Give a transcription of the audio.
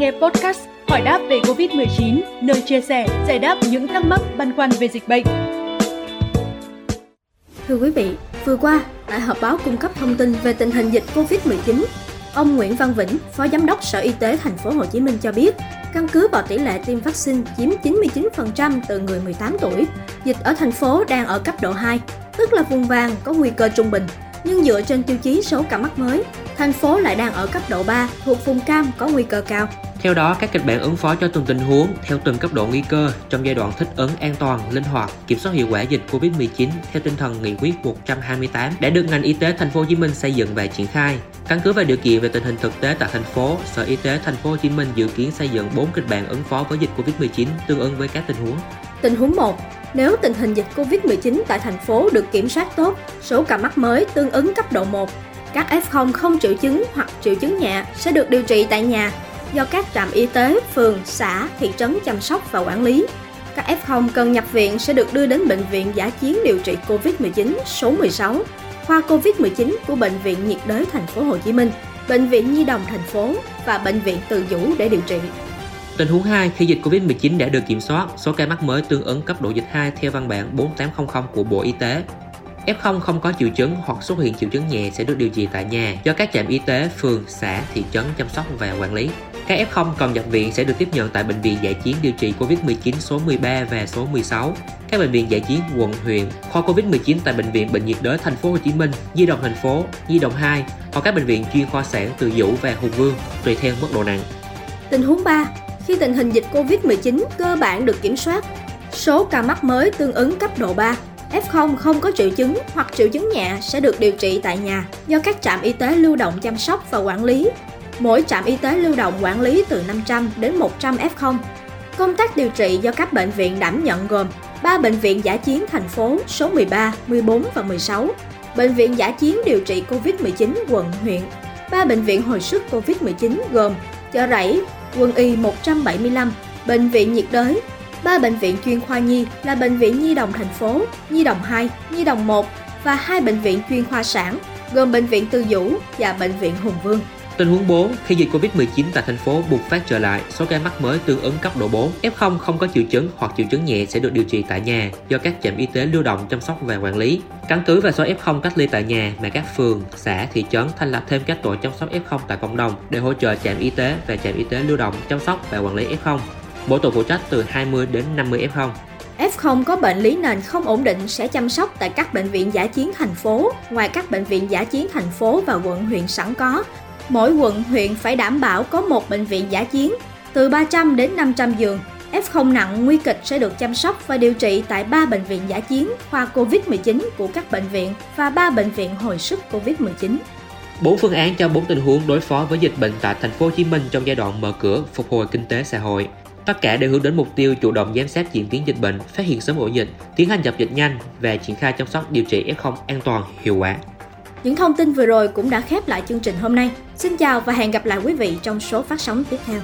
nghe podcast Hỏi đáp về Covid-19, nơi chia sẻ, giải đáp những thắc mắc băn khoăn về dịch bệnh. Thưa quý vị, vừa qua, tại họp báo cung cấp thông tin về tình hình dịch Covid-19, ông Nguyễn Văn Vĩnh, Phó Giám đốc Sở Y tế Thành phố Hồ Chí Minh cho biết, căn cứ vào tỷ lệ tiêm vaccine chiếm 99% từ người 18 tuổi, dịch ở thành phố đang ở cấp độ 2, tức là vùng vàng có nguy cơ trung bình. Nhưng dựa trên tiêu chí số ca mắc mới, thành phố lại đang ở cấp độ 3, thuộc vùng cam có nguy cơ cao. Theo đó, các kịch bản ứng phó cho từng tình huống theo từng cấp độ nguy cơ trong giai đoạn thích ứng an toàn, linh hoạt, kiểm soát hiệu quả dịch Covid-19 theo tinh thần nghị quyết 128 đã được ngành y tế thành phố Hồ Chí Minh xây dựng và triển khai. Căn cứ vào điều kiện về tình hình thực tế tại thành phố, Sở Y tế thành phố Hồ Chí Minh dự kiến xây dựng 4 kịch bản ứng phó với dịch Covid-19 tương ứng với các tình huống. Tình huống 1, nếu tình hình dịch Covid-19 tại thành phố được kiểm soát tốt, số ca mắc mới tương ứng cấp độ 1, các F0 không triệu chứng hoặc triệu chứng nhẹ sẽ được điều trị tại nhà do các trạm y tế, phường, xã, thị trấn chăm sóc và quản lý. Các F0 cần nhập viện sẽ được đưa đến bệnh viện giả chiến điều trị COVID-19 số 16, khoa COVID-19 của bệnh viện nhiệt đới thành phố Hồ Chí Minh, bệnh viện Nhi đồng thành phố và bệnh viện Từ Dũ để điều trị. Tình huống 2, khi dịch Covid-19 đã được kiểm soát, số ca mắc mới tương ứng cấp độ dịch 2 theo văn bản 4800 của Bộ Y tế. F0 không có triệu chứng hoặc xuất hiện triệu chứng nhẹ sẽ được điều trị tại nhà do các trạm y tế, phường, xã, thị trấn chăm sóc và quản lý. Các F0 cần nhập viện sẽ được tiếp nhận tại bệnh viện giải chiến điều trị COVID-19 số 13 và số 16, các bệnh viện giải chiến quận, huyện, khoa COVID-19 tại bệnh viện Bệnh nhiệt đới thành phố Hồ Chí Minh, Di động thành phố, Di động 2 hoặc các bệnh viện chuyên khoa sản Từ Dũ và Hùng Vương tùy theo mức độ nặng. Tình huống 3, khi tình hình dịch COVID-19 cơ bản được kiểm soát, số ca mắc mới tương ứng cấp độ 3 F0 không có triệu chứng hoặc triệu chứng nhẹ sẽ được điều trị tại nhà do các trạm y tế lưu động chăm sóc và quản lý. Mỗi trạm y tế lưu động quản lý từ 500 đến 100 F0. Công tác điều trị do các bệnh viện đảm nhận gồm 3 bệnh viện giả chiến thành phố số 13, 14 và 16, bệnh viện giả chiến điều trị COVID-19 quận, huyện, 3 bệnh viện hồi sức COVID-19 gồm Chợ Rẫy, Quân y 175, Bệnh viện nhiệt đới, ba bệnh viện chuyên khoa nhi là Bệnh viện Nhi đồng thành phố, Nhi đồng 2, Nhi đồng 1 và hai bệnh viện chuyên khoa sản gồm Bệnh viện Từ Dũ và Bệnh viện Hùng Vương. Tình huống 4, khi dịch Covid-19 tại thành phố bùng phát trở lại, số ca mắc mới tương ứng cấp độ 4, F0 không có triệu chứng hoặc triệu chứng nhẹ sẽ được điều trị tại nhà do các trạm y tế lưu động chăm sóc và quản lý. Căn cứ vào số F0 cách ly tại nhà mà các phường, xã, thị trấn thành lập thêm các tổ chăm sóc F0 tại cộng đồng để hỗ trợ trạm y tế và trạm y tế lưu động chăm sóc và quản lý F0. Mỗi tổ phụ trách từ 20 đến 50 F0. F0 có bệnh lý nền không ổn định sẽ chăm sóc tại các bệnh viện giả chiến thành phố, ngoài các bệnh viện giả chiến thành phố và quận huyện sẵn có. Mỗi quận huyện phải đảm bảo có một bệnh viện giả chiến, từ 300 đến 500 giường. F0 nặng nguy kịch sẽ được chăm sóc và điều trị tại 3 bệnh viện giả chiến, khoa COVID-19 của các bệnh viện và 3 bệnh viện hồi sức COVID-19. Bốn phương án cho bốn tình huống đối phó với dịch bệnh tại thành phố Hồ Chí Minh trong giai đoạn mở cửa phục hồi kinh tế xã hội. Tất cả đều hướng đến mục tiêu chủ động giám sát diễn tiến dịch bệnh, phát hiện sớm ổ dịch, tiến hành dập dịch nhanh và triển khai chăm sóc điều trị F0 an toàn, hiệu quả. Những thông tin vừa rồi cũng đã khép lại chương trình hôm nay. Xin chào và hẹn gặp lại quý vị trong số phát sóng tiếp theo.